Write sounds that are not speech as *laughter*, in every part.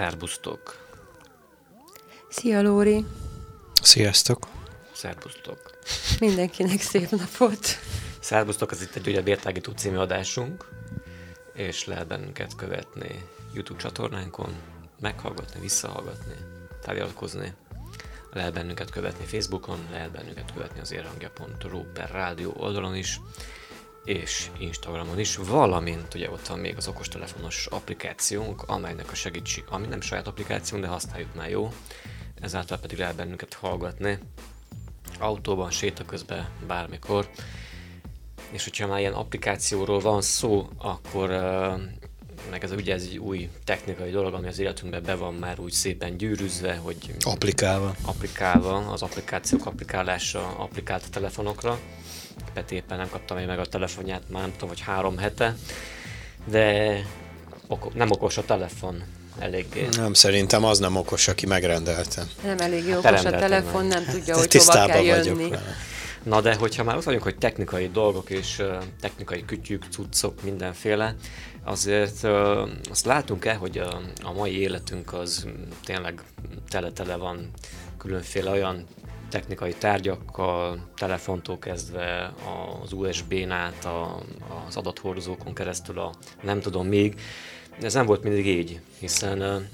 Szerbusztok! Szia Lóri! Sziasztok! Szerbusztok! Mindenkinek szép napot! Szerbusztok, ez itt egy ugye Vértágító című adásunk, és lehet bennünket követni YouTube csatornánkon, meghallgatni, visszahallgatni, feliratkozni. Lehet bennünket követni Facebookon, lehet bennünket követni az érhangja.ru per rádió oldalon is, és Instagramon is, valamint ugye ott van még az okostelefonos applikációnk, amelynek a segítség, ami nem saját applikációnk, de használjuk már jó, ezáltal pedig lehet bennünket hallgatni autóban, séta közben, bármikor. És hogyha már ilyen applikációról van szó, akkor uh, meg ez ugye ez egy új technikai dolog, ami az életünkben be van már úgy szépen gyűrűzve, hogy applikálva, applikálva az applikációk applikálása applikált a telefonokra. Peti éppen nem kaptam még meg a telefonját, már nem tudom, hogy három hete, de oko- nem okos a telefon eléggé. Nem, szerintem az nem okos, aki megrendelte. Nem elég jó Hát okos a telefon, nem tudja, De hogy hova kell tisztában jönni. vagyok vele. Na de hogyha már ott vagyunk, hogy technikai dolgok és technikai kütyük, cuccok, mindenféle, azért azt látunk el, hogy a, mai életünk az tényleg tele-tele van különféle olyan technikai tárgyakkal, telefontól kezdve az USB-n át, a, az adathordozókon keresztül a nem tudom még. Ez nem volt mindig így, hiszen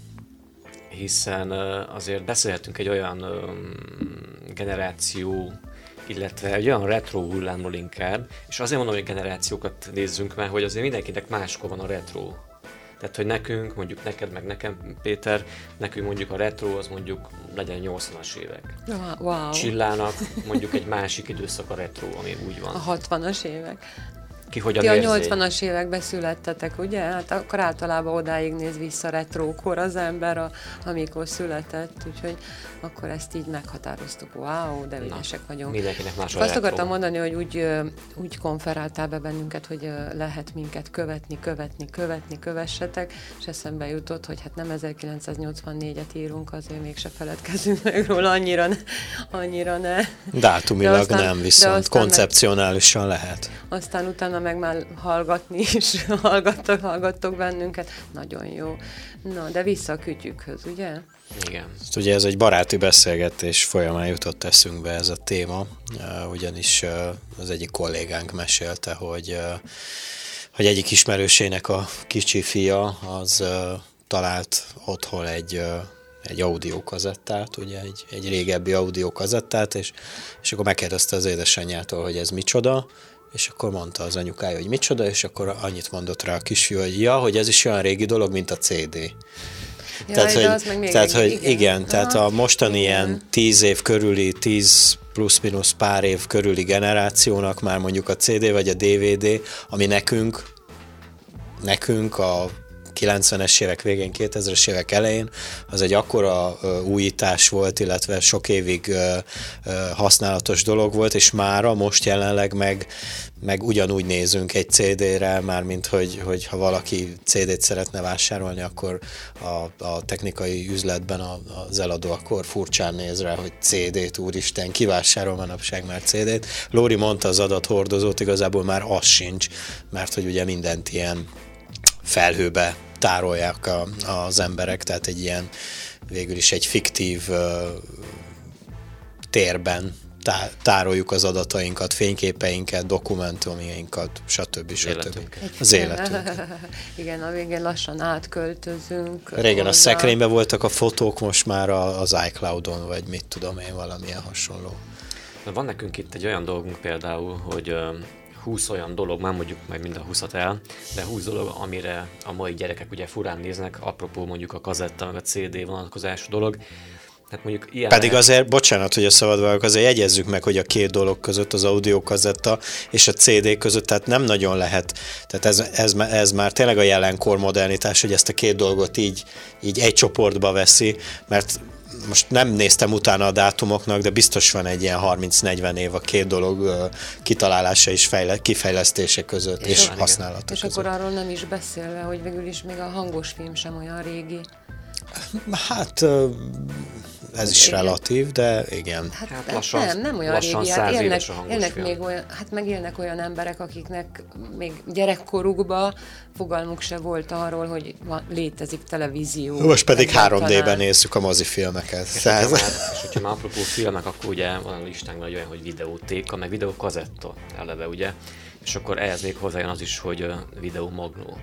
hiszen azért beszélhetünk egy olyan generáció, illetve egy olyan retro hullámról inkább, és azért mondom, hogy generációkat nézzünk meg, hogy azért mindenkinek máskor van a retro. Tehát, hogy nekünk, mondjuk neked, meg nekem, Péter, nekünk mondjuk a retro, az mondjuk legyen 80-as évek. Wow. Csillának mondjuk egy másik időszak a retro, ami úgy van. A 60-as évek. Ki hogyan Ti a érzi. 80-as években születtetek, ugye? Hát akkor általában odáig néz vissza retrókor az ember, a, amikor született, úgyhogy akkor ezt így meghatároztuk. Wow, de ügyesek vagyunk. Mindenkinek más a Azt retro. akartam mondani, hogy úgy, úgy konferáltál be bennünket, hogy lehet minket követni, követni, követni, kövessetek, és eszembe jutott, hogy hát nem 1984-et írunk, azért mégse feledkezünk meg róla, annyira ne. Annyira ne. Dátumilag De aztán- nem, viszont aztán meg- koncepcionálisan lehet. Aztán utána meg már hallgatni is *laughs* hallgattok, hallgattok bennünket. Nagyon jó. Na, de vissza a kütyükhöz, ugye? Igen. Ugye ez egy baráti beszélgetés folyamán jutott eszünkbe ez a téma, uh, ugyanis uh, az egyik kollégánk mesélte, hogy, uh, hogy egyik ismerősének a kicsi fia az talált otthon egy, egy audiokazettát, ugye egy, egy régebbi audiokazettát, és, és akkor megkérdezte az édesanyjától, hogy ez micsoda, és akkor mondta az anyukája, hogy micsoda, és akkor annyit mondott rá a kisfiú, hogy ja, hogy ez is olyan régi dolog, mint a CD. Jaj, de az meg még tehát, régi, hogy igen, igen tehát Aha, a mostani igen. ilyen tíz év körüli, tíz plusz-minusz pár év körüli generációnak már mondjuk a CD vagy a DVD, ami nekünk, nekünk a 90-es évek végén, 2000-es évek elején, az egy akkora újítás volt, illetve sok évig használatos dolog volt, és mára most jelenleg meg, meg ugyanúgy nézünk egy CD-re, mármint hogy, hogy ha valaki CD-t szeretne vásárolni, akkor a, a technikai üzletben a, az eladó akkor furcsán néz rá, hogy CD-t, úristen, kivásárol manapság már CD-t. Lóri mondta az adathordozót, igazából már az sincs, mert hogy ugye mindent ilyen felhőbe tárolják a, az emberek, tehát egy ilyen végül is egy fiktív ö, térben tá- tároljuk az adatainkat, fényképeinket, dokumentumjainkat, stb. stb. életünk. Az *laughs* életünk. Igen, a végén lassan átköltözünk. Régen a hozzá. szekrényben voltak a fotók, most már a- az iCloud-on, vagy mit tudom én, valamilyen hasonló. Na, Van nekünk itt egy olyan dolgunk például, hogy 20 olyan dolog, már mondjuk majd mind a 20 el, de 20 dolog, amire a mai gyerekek ugye furán néznek, apropó mondjuk a kazetta meg a CD vonatkozású dolog, Hát mondjuk ilyen Pedig azért, bocsánat, hogy a szabad vagyok, azért jegyezzük meg, hogy a két dolog között, az audiokazetta és a CD között, tehát nem nagyon lehet, tehát ez, ez, ez már tényleg a jelenkor modernitás, hogy ezt a két dolgot így, így egy csoportba veszi, mert most nem néztem utána a dátumoknak, de biztos van egy ilyen 30-40 év a két dolog kitalálása és fejle, kifejlesztése között, és, és használata És között. akkor arról nem is beszélve, hogy végül is még a hangos film sem olyan régi. Hát ez is igen. relatív, de igen. Hát, hát lassan, nem, nem olyan régi, hát élnek, élnek még olyan, hát megélnek olyan emberek, akiknek még gyerekkorukban fogalmuk se volt arról, hogy van, létezik televízió. Most pedig 3D-ben nézzük a mozifilmeket. És, hogyha már, és hogyha már apropó filmek, akkor ugye van a listánkban olyan, hogy videótéka, meg videókazetta eleve, ugye? És akkor ehhez még hozzájön az is, hogy videó magnó.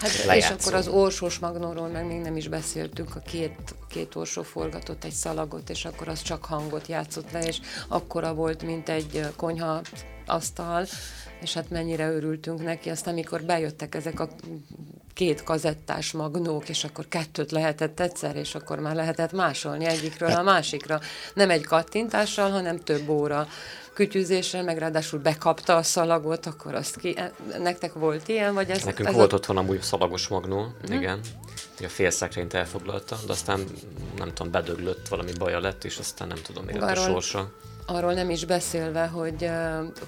Hát, és akkor az orsós magnóról meg még nem is beszéltünk, a két, két orsó forgatott egy szalagot, és akkor az csak hangot játszott le, és akkora volt, mint egy konyha asztal, és hát mennyire örültünk neki. Aztán amikor bejöttek ezek a két kazettás magnók, és akkor kettőt lehetett egyszer, és akkor már lehetett másolni egyikről a másikra. Nem egy kattintással, hanem több óra kütyűzésre, meg ráadásul bekapta a szalagot, akkor azt ki... Nektek volt ilyen? Vagy ez, Nekünk ez volt a... otthon amúgy szalagos magnó, hm. igen. A fél szekrényt elfoglalta, de aztán nem tudom, bedöglött, valami baja lett, és aztán nem tudom, mi lett a sorsa. Arról nem is beszélve, hogy,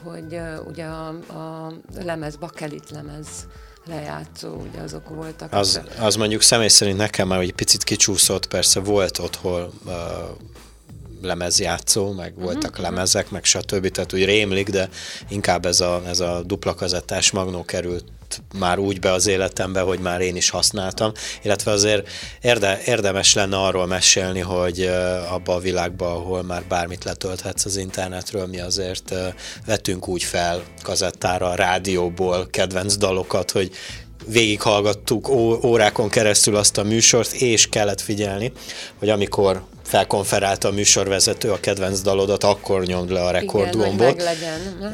hogy ugye a, a lemez, bakelit lemez lejátszó, ugye azok voltak. Az, az mondjuk személy szerint nekem már egy picit kicsúszott, persze volt otthon uh, lemezjátszó, meg mhm, voltak uh-huh, lemezek, meg stb. Tehát úgy rémlik, de inkább ez a, ez a dupla kazettás magnó került már úgy be az életembe, hogy már én is használtam, illetve azért érde, érdemes lenne arról mesélni, hogy abba a világba, ahol már bármit letölthetsz az internetről, mi azért vettünk úgy fel kazettára, a rádióból kedvenc dalokat, hogy végighallgattuk órákon keresztül azt a műsort, és kellett figyelni, hogy amikor felkonferálta a műsorvezető a kedvenc dalodat, akkor nyomd le a rekordgombot,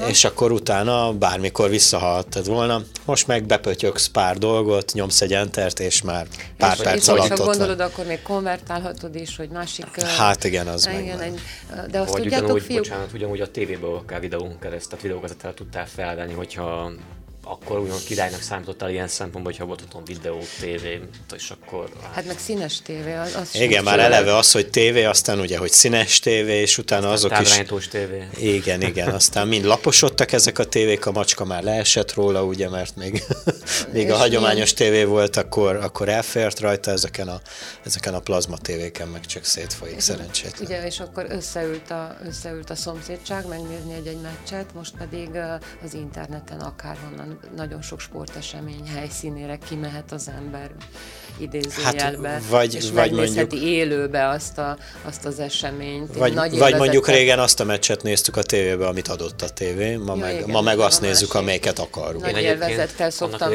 és akkor utána bármikor visszahaltad volna. Most meg bepötyöksz pár dolgot, nyomsz egy entert, és már pár és, perc és alatt ott gondolod, van. akkor még konvertálhatod is, hogy másik... Hát igen, az igen, egy, De azt Vagy tudjátok, ugyanúgy, fiúk... bocsánat, ugyanúgy a tévéből akár videón keresztül, tehát videókat tudtál felvenni, hogyha akkor úgymond királynak számítottál ilyen szempontból, hogyha volt otthon videó, tévé, és akkor... Hát, meg színes tévé, az, az Igen, már eleve az, hogy tévé, aztán ugye, hogy színes tévé, és utána azok is... tévé. Igen, igen, aztán mind laposodtak ezek a tévék, a macska már leesett róla, ugye, mert még, *laughs* még a hagyományos ilyen... tévé volt, akkor, akkor elfért rajta ezeken a, ezeken a plazma tévéken, meg csak szétfolyik szerencsét. Ugye, és akkor összeült a, összeült a szomszédság megnézni egy-egy meccset, most pedig az interneten akárhonnan nagyon sok sportesemény helyszínére kimehet az ember idézőjelbe, hát, vagy, és vagy mondjuk, élőbe azt, a, azt az eseményt. Vagy, nagy vagy mondjuk régen azt a meccset néztük a tévébe, amit adott a tévé, ma, ja, meg, igen, ma meg azt nézzük, amelyiket akarunk. Nagy élvezettel szoktam,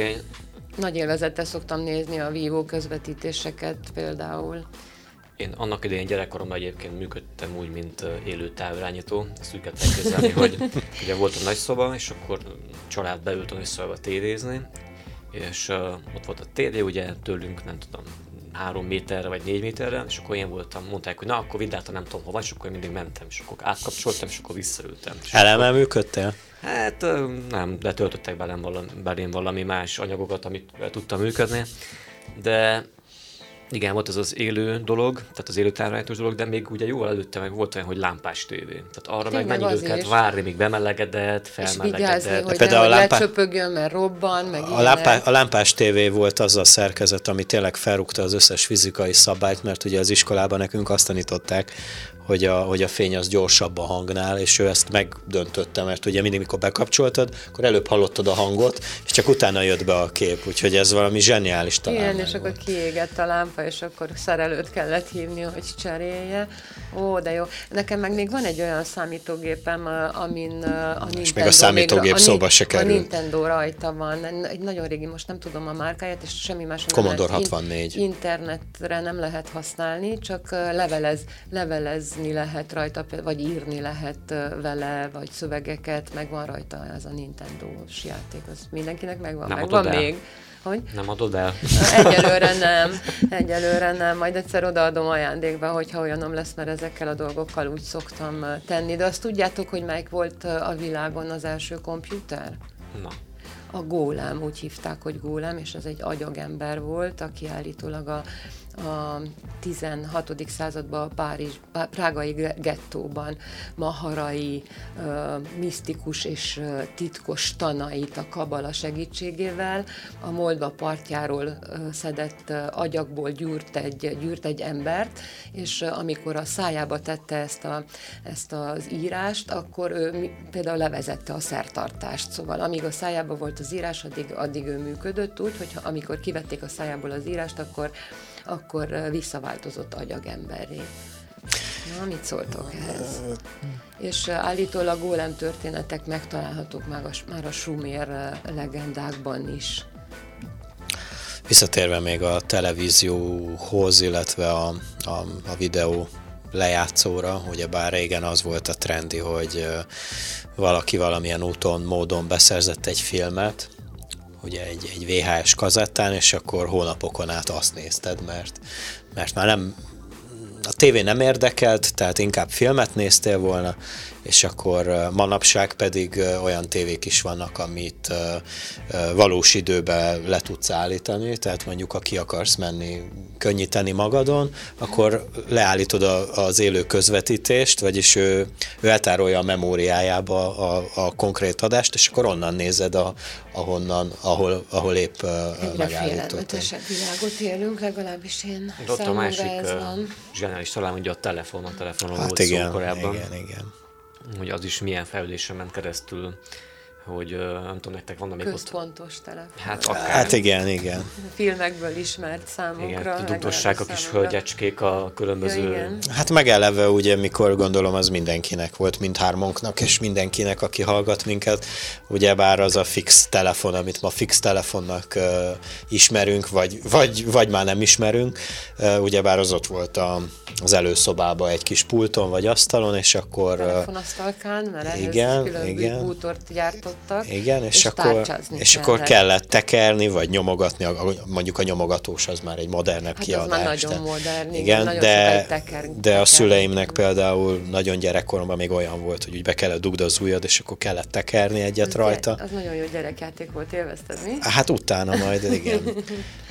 nagy élvezettel szoktam nézni a vívó közvetítéseket például. Én annak idején gyerekkoromban egyébként működtem úgy, mint élő távirányító. Ezt úgy kell elképzelni, hogy *laughs* ugye volt a nagy szoba, és akkor család beült a nagy szobába tévézni, és uh, ott volt a tévé, ugye tőlünk nem tudom, három méterre vagy négy méterre, és akkor én voltam, mondták, hogy na, akkor vidd át, nem tudom hova, és akkor én mindig mentem, és akkor átkapcsoltam, és akkor visszaültem. Elemmel működtél? Hát nem, de töltöttek belém valami, belém valami más anyagokat, amit tudtam működni, de igen, volt ez az élő dolog, tehát az élő távirányítós dolog, de még ugye jóval előtte meg volt olyan, hogy lámpás tévé. Tehát arra Tényleg meg mennyi időt várni, míg bemelegedett, felmelegedett. És vigyázni, hogy például a lámpá... lecsöpögjön, mert robban, meg a, lámpá... a lámpás tévé volt az a szerkezet, ami tényleg felrúgta az összes fizikai szabályt, mert ugye az iskolában nekünk azt tanították, hogy a, hogy a fény az gyorsabb a hangnál, és ő ezt megdöntötte, mert ugye mindig, mikor bekapcsoltad, akkor előbb hallottad a hangot, és csak utána jött be a kép, úgyhogy ez valami zseniális talán. Igen, és akkor kiégett a lámpa, és akkor szerelőt kellett hívni, hogy cserélje. Ó, de jó. Nekem meg még van egy olyan számítógépem, amin a Nintendo... És még a számítógép még, szóba a, se kerül. A Nintendo rajta van. Egy nagyon régi, most nem tudom a márkáját, és semmi más nem Commodore 64. Internetre nem lehet használni, csak levelez, levelez dolgozni lehet rajta, vagy írni lehet vele, vagy szövegeket, meg van rajta ez a Nintendo-s játék, az mindenkinek megvan, Nem megvan még. Hogy? Nem adod el? Egyelőre nem. Egyelőre nem. Majd egyszer odaadom ajándékba, hogyha olyanom lesz, mert ezekkel a dolgokkal úgy szoktam tenni. De azt tudjátok, hogy melyik volt a világon az első komputer? Na. A Gólem, úgy hívták, hogy Gólem, és ez egy agyagember volt, aki állítólag a a 16. században Párizs, prágai gettóban maharai, misztikus és titkos tanait a kabala segítségével a Moldva partjáról szedett agyakból gyűrt egy, gyűrt egy embert, és amikor a szájába tette ezt, a, ezt az írást, akkor ő például levezette a szertartást. Szóval amíg a szájába volt az írás, addig, addig ő működött úgy, hogy amikor kivették a szájából az írást, akkor akkor visszaváltozott agyagemberré. Na, mit szóltok ehhez? És állítólag gólem történetek megtalálhatók már a, már a Sumér legendákban is. Visszatérve még a televízióhoz, illetve a, a, a videó lejátszóra, ugye bár régen az volt a trendi, hogy valaki valamilyen úton, módon beszerzett egy filmet, ugye egy, egy VHS kazettán, és akkor hónapokon át azt nézted, mert, mert már nem, a tévé nem érdekelt, tehát inkább filmet néztél volna, és akkor manapság pedig olyan tévék is vannak, amit valós időben le tudsz állítani, tehát mondjuk aki akarsz menni könnyíteni magadon, akkor leállítod az élő közvetítést, vagyis ő, ő eltárolja a memóriájába a, a konkrét adást, és akkor onnan nézed, a, ahonnan, ahol, ahol épp. Egyre világot élünk, legalábbis én De ott a másik zseniális talán ugye a telefon, a telefonon hát volt igen, szó korábban. Igen, igen hogy az is milyen fejlődésen ment keresztül, hogy nem tudom, nektek van még Központos ott... telefon. Hát, akár. hát igen, igen. A filmekből ismert számokra. Igen, tudosságok is hölgyecskék a különböző... Ja, igen. Hát meg eleve ugye, mikor gondolom az mindenkinek volt, mindhármunknak, és mindenkinek, aki hallgat minket, ugye bár az a fix telefon, amit ma fix telefonnak uh, ismerünk, vagy, vagy, vagy már nem ismerünk, uh, bár az ott volt a, az előszobában egy kis pulton vagy asztalon, és akkor... Telefonasztalkán, mert igen, igen. bútort gyártottak. Igen, és, és akkor, és kellett. akkor kellett tekerni, vagy nyomogatni, mondjuk a nyomogatós az már egy modernebb hát kiadás. Az már nagyon de, modern, igen, nagyon de, teker, de a szüleimnek például nagyon gyerekkoromban még olyan volt, hogy úgy be kellett dugd az ujjad, és akkor kellett tekerni egyet az rajta. Az nagyon jó gyerekjáték volt, élvezted mi? Hát utána majd, igen. *laughs*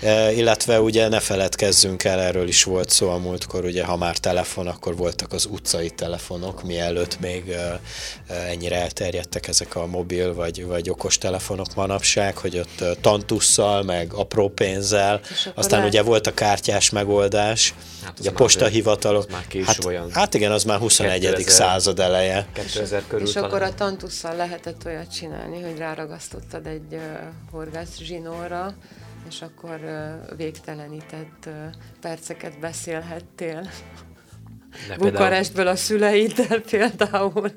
e, illetve ugye ne feledkezzünk el, erről is volt szó a múltkor, ugye ha már telefon, akkor voltak az utcai telefonok, mielőtt még ennyire elterjedtek ezek a mobil vagy, vagy okos telefonok manapság, hogy ott tantusszal, meg apró pénzzel, aztán lehet... ugye volt a kártyás megoldás, hát ugye a postahivatalok. Hát, olyan. Hát igen, az már 21. 2000, század eleje. 2000 körül És talán. akkor a tantusszal lehetett olyat csinálni, hogy ráragasztottad egy uh, horgász zsinóra, és akkor uh, végtelenített uh, perceket beszélhettél. De Bukarestből a szüleiddel például.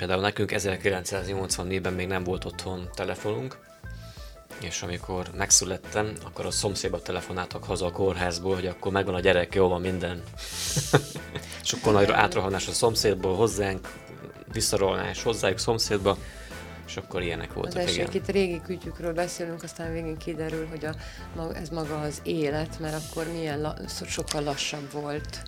Például nekünk 1984-ben még nem volt otthon telefonunk, és amikor megszülettem, akkor a szomszédba telefonáltak haza a kórházból, hogy akkor megvan a gyerek, jó van minden. *laughs* és akkor nagy átrohanás a szomszédból hozzánk, visszarolnás hozzájuk szomszédba, és akkor ilyenek voltak, igen. itt régi kütyükről beszélünk, aztán végén kiderül, hogy a, ez maga az élet, mert akkor milyen la, sokkal lassabb volt.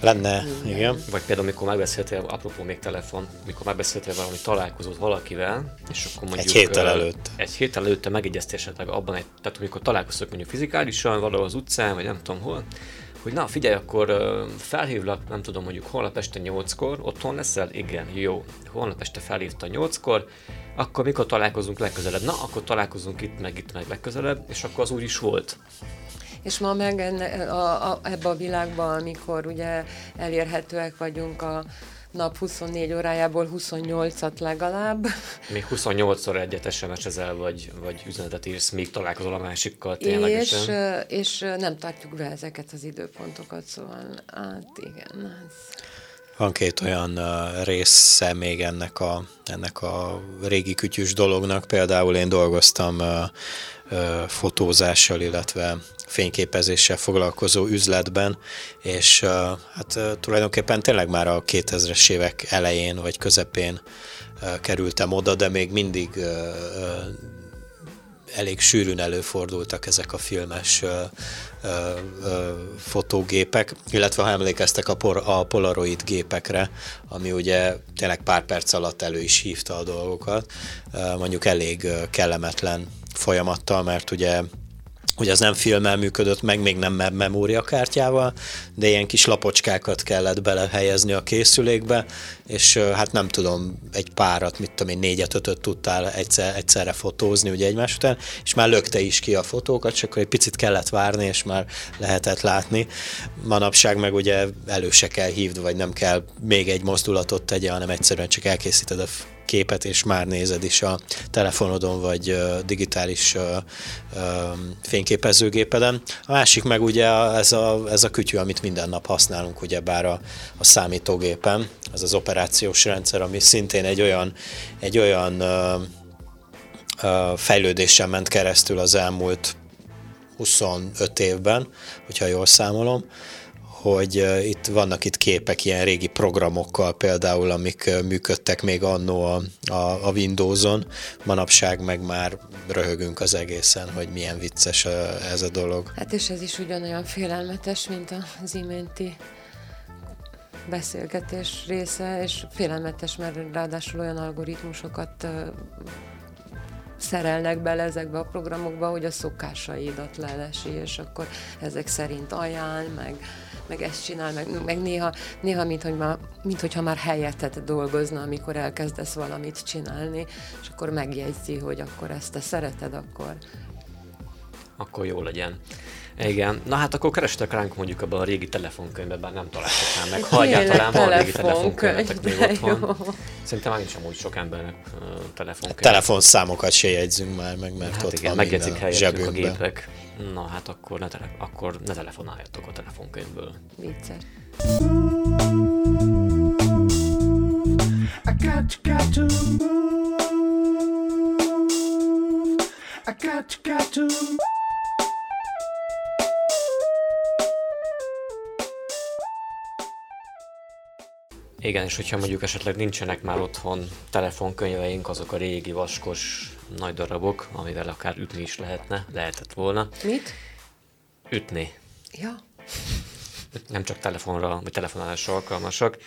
Lenne, igen. igen. Vagy például, amikor megbeszéltél, apropó még telefon, mikor megbeszéltél valami találkozót valakivel, és akkor mondjuk... Egy héttel előtt. Egy héttel előtte megegyeztél esetleg abban, egy, tehát amikor találkoztok mondjuk fizikálisan, valahol az utcán, vagy nem tudom hol, hogy na figyelj, akkor felhívlak, nem tudom, mondjuk holnap este 8-kor, otthon leszel? Igen, jó. Holnap este felhívta 8-kor, akkor mikor találkozunk legközelebb? Na, akkor találkozunk itt, meg itt, meg legközelebb, és akkor az úgy is volt. És ma meg enne, a, a, ebbe a világban, amikor ugye elérhetőek vagyunk a nap 24 órájából 28-at legalább. Még 28-szor egyet SMS-ezel, vagy, vagy üzenetet írsz, még találkozol a másikkal ténylegesen. És, és nem tartjuk be ezeket az időpontokat, szóval hát igen. Ez... Van két olyan része még ennek a, ennek a régi kütyűs dolognak. Például én dolgoztam fotózással, illetve fényképezéssel foglalkozó üzletben, és hát tulajdonképpen tényleg már a 2000-es évek elején vagy közepén kerültem oda, de még mindig elég sűrűn előfordultak ezek a filmes fotógépek, illetve ha emlékeztek a, por, a Polaroid gépekre, ami ugye tényleg pár perc alatt elő is hívta a dolgokat, mondjuk elég kellemetlen folyamattal, mert ugye hogy az nem filmmel működött, meg még nem memóriakártyával, de ilyen kis lapocskákat kellett belehelyezni a készülékbe, és hát nem tudom, egy párat, mit tudom én, négyet, ötöt tudtál egyszer, egyszerre fotózni ugye egymás után, és már lökte is ki a fotókat, csak akkor egy picit kellett várni, és már lehetett látni. Manapság meg ugye elő se kell hívni, vagy nem kell még egy mozdulatot tegye, hanem egyszerűen csak elkészíted a képet, és már nézed is a telefonodon, vagy digitális fényképezőgépeden. A másik meg ugye ez a, ez a kütyű, amit minden nap használunk, ugye bár a, a számítógépen, az az operációs rendszer, ami szintén egy olyan, egy olyan fejlődésen ment keresztül az elmúlt 25 évben, hogyha jól számolom, hogy itt vannak itt képek ilyen régi programokkal például, amik működtek még annó a, a, a Windows-on, manapság meg már röhögünk az egészen, hogy milyen vicces ez a dolog. Hát és ez is ugyanolyan félelmetes, mint az iménti beszélgetés része, és félelmetes, mert ráadásul olyan algoritmusokat szerelnek bele ezekbe a programokba, hogy a szokásaidat lelesi, és akkor ezek szerint ajánl, meg meg ezt csinál, meg, meg néha, néha mint, hogy már, mint hogyha már helyettet dolgozna, amikor elkezdesz valamit csinálni, és akkor megjegyzi, hogy akkor ezt te szereted, akkor... Akkor jó legyen. Igen, na hát akkor kerestek ránk mondjuk abban a régi telefonkönyvben, bár nem találtak rá meg. Ha egyáltalán van régi telefonkönyvetek még otthon. Jó. Szerintem már nincs amúgy sok embernek uh, telefonkönyv. Telefonszámokat se jegyzünk már meg, mert hát ott igen, van megjegyzik a gépek. Na hát akkor ne, tele- akkor ne telefonáljatok a telefonkönyvből. Vicces. I got, got to move. I got, got to Igen, és hogyha mondjuk esetleg nincsenek már otthon telefonkönyveink, azok a régi vaskos nagy darabok, amivel akár ütni is lehetne, lehetett volna. Mit? Ütni. Ja. *laughs* Nem csak telefonra, vagy telefonálásra alkalmasak,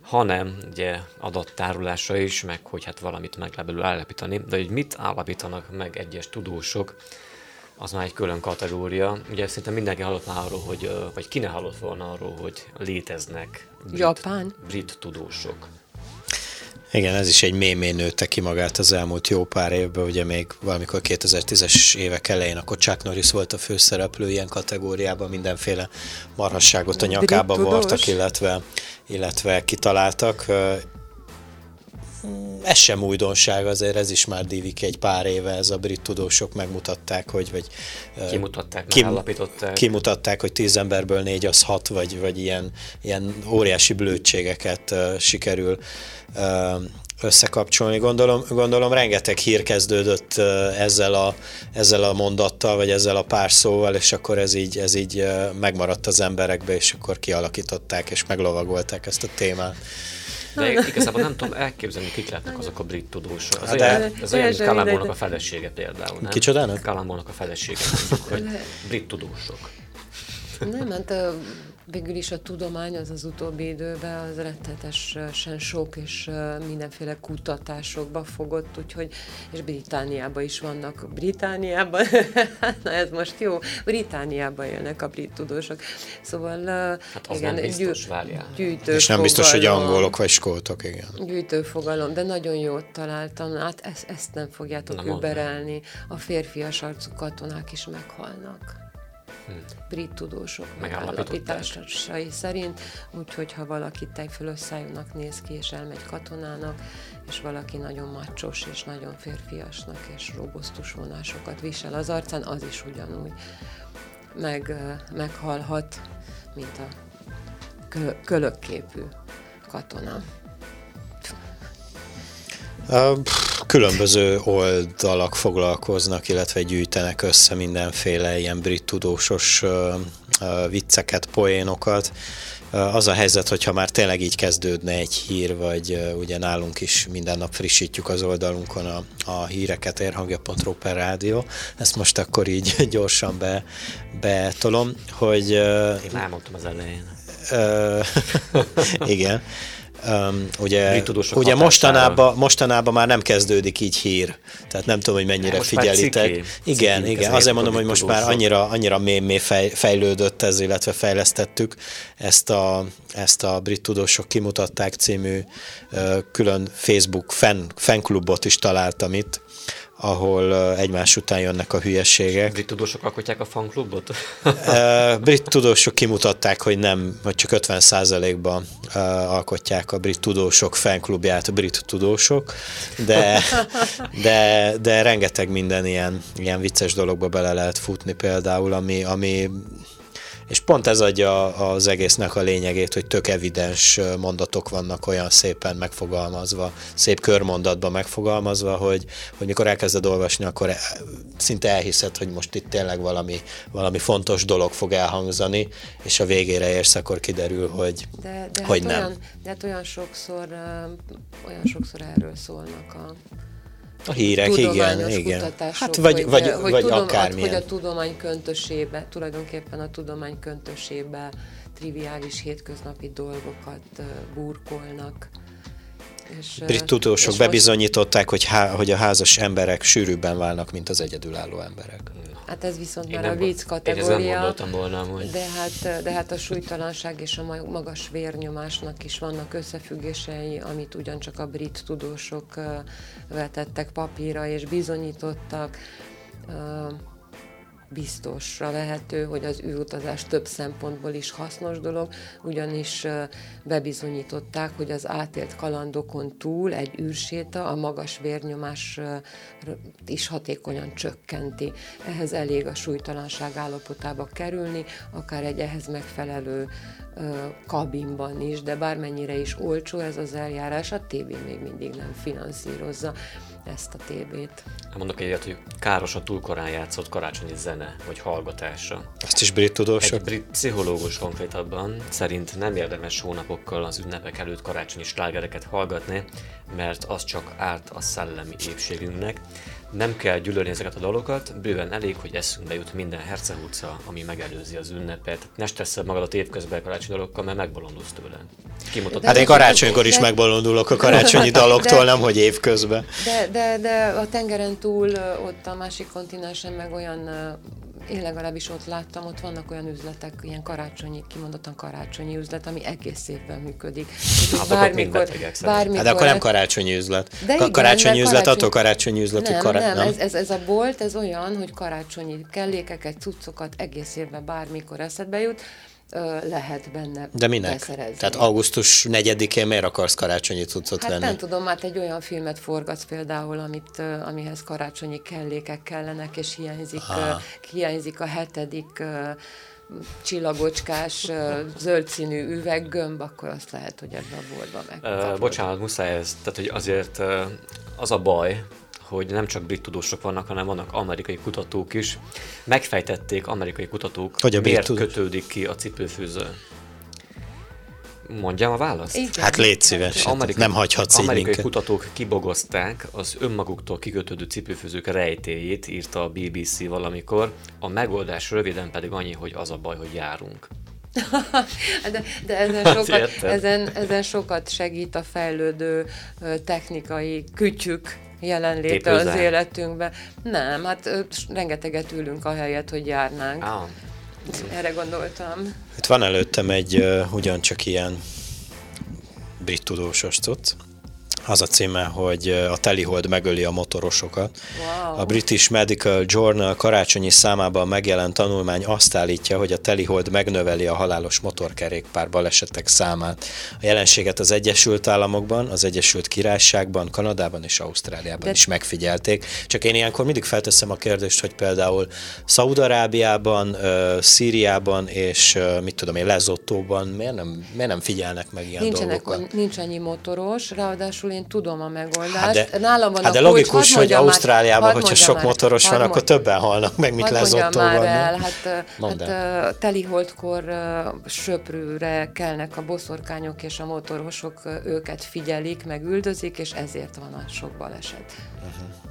hanem ugye adattárolásra is, meg hogy hát valamit meg lehet belőle állapítani, de hogy mit állapítanak meg egyes tudósok, az már egy külön kategória. Ugye szerintem mindenki hallott már arról, hogy, vagy ki ne hallott volna arról, hogy léteznek brit, Japán. brit tudósok. Igen, ez is egy mémé nőtte ki magát az elmúlt jó pár évben, ugye még valamikor 2010-es évek elején, akkor Chuck Norris volt a főszereplő ilyen kategóriában, mindenféle marhasságot a nyakába vartak, illetve, illetve kitaláltak. Ez sem újdonság, azért ez is már divik egy pár éve, ez a brit tudósok megmutatták, hogy... Vagy, kimutatták, kim. Kimutatták, hogy tíz emberből négy az hat, vagy, vagy ilyen, ilyen óriási blödségeket uh, sikerül uh, összekapcsolni. Gondolom, gondolom rengeteg hír kezdődött ezzel a, ezzel a mondattal, vagy ezzel a pár szóval, és akkor ez így, ez így megmaradt az emberekbe, és akkor kialakították, és meglovagolták ezt a témát. De igazából nem tudom elképzelni, kik lehetnek azok a brit tudósok. Az, olyan, az olyan, mint Kalambónak a felesége például, nem? Kicsodának? Kalambónak a felesége, mondjuk, hogy brit tudósok. Nem, hát végül is a tudomány az az utóbbi időben az rettetesen sok és mindenféle kutatásokba fogott, úgyhogy, és Britániában is vannak. Britániában, *laughs* na ez most jó, Britániában élnek a brit tudósok. Szóval hát az igen, nem biztos, gyű, És nem biztos, hogy angolok vagy skótok, igen. Gyűjtőfogalom, de nagyon jót találtam. Hát ezt, ezt nem fogjátok überelni. A férfias arcú katonák is meghalnak brit tudósok megállapításai szerint, úgyhogy ha valaki tejfölösszájúnak néz ki és elmegy katonának, és valaki nagyon macsos és nagyon férfiasnak és robosztus vonásokat visel az arcán, az is ugyanúgy meg, meghalhat, mint a kölökképű katona. Különböző oldalak foglalkoznak, illetve gyűjtenek össze mindenféle ilyen brit tudósos vicceket, poénokat. Az a helyzet, hogyha már tényleg így kezdődne egy hír, vagy ugye nálunk is minden nap frissítjük az oldalunkon a, a híreket, érhangja.ro per rádió. Ezt most akkor így *laughs* gyorsan be, betolom, hogy... Én elmondtam az elején. *laughs* igen. Um, ugye ugye mostanában, mostanában már nem kezdődik így hír, tehát nem tudom, hogy mennyire most figyelitek. Ciki, igen, ciki, igen, azért mondom, hogy most már annyira, annyira fej, fejlődött ez, illetve fejlesztettük ezt a, ezt a Brit Tudósok Kimutatták című külön Facebook fan, fanklubot is találtam itt, ahol egymás után jönnek a hülyeségek. Brit tudósok alkotják a fanklubot? brit tudósok kimutatták, hogy nem, vagy csak 50 ban alkotják a brit tudósok fanklubját, a brit tudósok, de, de, de rengeteg minden ilyen, ilyen vicces dologba bele lehet futni például, ami, ami és pont ez adja az egésznek a lényegét, hogy tök evidens mondatok vannak olyan szépen megfogalmazva, szép körmondatban megfogalmazva, hogy, hogy mikor elkezded olvasni, akkor szinte elhiszed, hogy most itt tényleg valami, valami fontos dolog fog elhangzani, és a végére érsz, akkor kiderül, hogy, de, de hogy hát nem. Olyan, de hát olyan sokszor, olyan sokszor erről szólnak a a hírek, igen, igen. Hát vagy, hogy, vagy, hogy, vagy tudom, akármilyen. Hogy a tudomány köntösébe, tulajdonképpen a tudomány köntösébe triviális hétköznapi dolgokat burkolnak. És, Brit tudósok és bebizonyították, hogy, há, hogy a házas emberek sűrűbben válnak, mint az egyedülálló emberek. Hát ez viszont már a vicc kategória. Én volna, hogy... de, hát, de hát a súlytalanság és a magas vérnyomásnak is vannak összefüggései, amit ugyancsak a brit tudósok vetettek papírra és bizonyítottak biztosra vehető, hogy az űrutazás több szempontból is hasznos dolog, ugyanis bebizonyították, hogy az átélt kalandokon túl egy űrséta a magas vérnyomás is hatékonyan csökkenti. Ehhez elég a súlytalanság állapotába kerülni, akár egy ehhez megfelelő kabinban is, de bármennyire is olcsó ez az eljárás, a tévé még mindig nem finanszírozza ezt a tévét. Mondok egyet, hogy károsan túl korán játszott karácsonyi zene, vagy hallgatása. Ezt is brit tudósok? Egy brit pszichológus konkrétabban szerint nem érdemes hónapokkal az ünnepek előtt karácsonyi slágereket hallgatni, mert az csak árt a szellemi épségünknek, nem kell gyűlölni ezeket a dolgokat, bőven elég, hogy eszünkbe jut minden hercehúca, ami megelőzi az ünnepet. Ne stresszed magadat évközben karácsonyi dalokkal, mert megbolondulsz tőle. Kimutatod. Hát én karácsonykor is megbolondulok a karácsonyi daloktól, de, nem hogy évközben. De, de, de a tengeren túl, ott a másik kontinensen meg olyan én legalábbis ott láttam, ott vannak olyan üzletek, ilyen karácsonyi, kimondottan karácsonyi üzlet, ami egész évben működik. Hát bármikor, bármikor, hát de akkor nem karácsonyi üzlet. De igen, karácsonyi üzlet, karácsony... attól karácsonyi üzlet, nem, kará... nem, nem. Ez, ez, ez, a bolt, ez olyan, hogy karácsonyi kellékeket, cuccokat egész évben bármikor eszedbe jut, lehet benne De minek? beszerezni. Tehát augusztus 4-én miért akarsz karácsonyi cuccot hát venni? nem tudom, hát egy olyan filmet forgatsz például, amit, amihez karácsonyi kellékek kellenek, és hiányzik, uh, hiányzik a hetedik csillagocskás, zöld színű üveggömb, akkor azt lehet, hogy ebben a boltban meg. Uh, bocsánat, muszáj ez, tehát hogy azért az a baj, hogy nem csak brit tudósok vannak, hanem vannak amerikai kutatók is. Megfejtették amerikai kutatók, hogy a miért tudós? kötődik ki a cipőfűző. Mondjam a választ? Igen. Hát légy szíves, hát amerikai, nem hagyhatsz Amerikai így minket. kutatók kibogozták az önmaguktól kikötődő cipőfűzők rejtéjét, írta a BBC valamikor. A megoldás röviden pedig annyi, hogy az a baj, hogy járunk. De, de ezen, sokat, ezen, ezen sokat segít a fejlődő technikai kütyük jelenléte az életünkben. Nem, hát rengeteget ülünk a helyet, hogy járnánk. Ah. Erre gondoltam. Itt van előttem egy uh, ugyancsak ilyen brit tudósos cucc, az a címe, hogy a telihold megöli a motorosokat. Wow. A British Medical Journal karácsonyi számában megjelent tanulmány azt állítja, hogy a telihold megnöveli a halálos motorkerékpár balesetek számát. A jelenséget az Egyesült Államokban, az Egyesült Királyságban, Kanadában és Ausztráliában De... is megfigyelték. Csak én ilyenkor mindig felteszem a kérdést, hogy például Szaudarábiában, Szíriában és mit tudom én, Lezottóban miért nem, miért nem figyelnek meg ilyen Nincsenek, dolgokat? Nincs annyi motoros, ráadásul tudásról én tudom a megoldást. Hát de, Nálam van hát a de logikus, kulcs, hogy Ausztráliában, hogyha sok már, motoros van, akkor többen halnak meg, mint lezottóban. már el, hát, hát teliholdkor söprűre kelnek a boszorkányok, és a motorosok őket figyelik, meg üldözik, és ezért van a sok baleset. Uh-huh.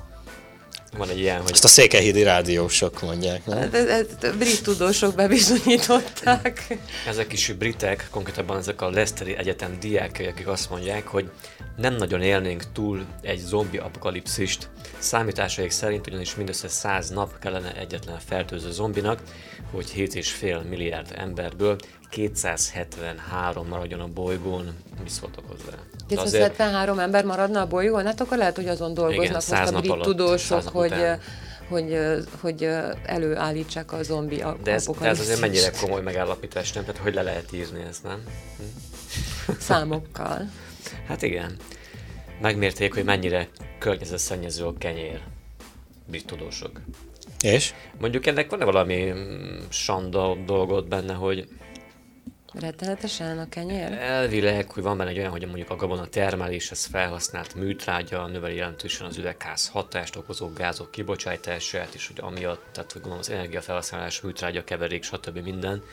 Van egy ilyen, hogy... Ezt a székelyhídi rádiósok mondják, nem? Hát, ez, ez, brit tudósok bebizonyították. Ezek is britek, konkrétabban ezek a Leicesteri Egyetem diákai, akik azt mondják, hogy nem nagyon élnénk túl egy zombi apokalipszist. Számításaik szerint ugyanis mindössze 100 nap kellene egyetlen fertőző zombinak, hogy 7,5 milliárd emberből 273 maradjon a bolygón. Mi szóltok hozzá? 273 azért... ember maradna a bolygón? Hát akkor lehet, hogy azon dolgoznak Igen, most a brit alatt, tudósok, hogy, hogy, hogy előállítsák a zombi de ez, de ez azért mennyire komoly megállapítás, nem? Tehát hogy le lehet írni ezt, nem? Hm? Számokkal. *laughs* Hát igen. Megmérték, hogy mennyire környezetszennyező a kenyér. Brit tudósok. És? Mondjuk ennek van-e valami mm, sanda dolgot benne, hogy Rettenetesen a kenyér? Elvileg, hogy van benne egy olyan, hogy mondjuk a gabona termeléshez felhasznált műtrágya növeli jelentősen az üvegház hatást okozó gázok kibocsátását, és hogy amiatt, tehát hogy gondolom az energiafelhasználás, műtrágya keverék, stb. minden,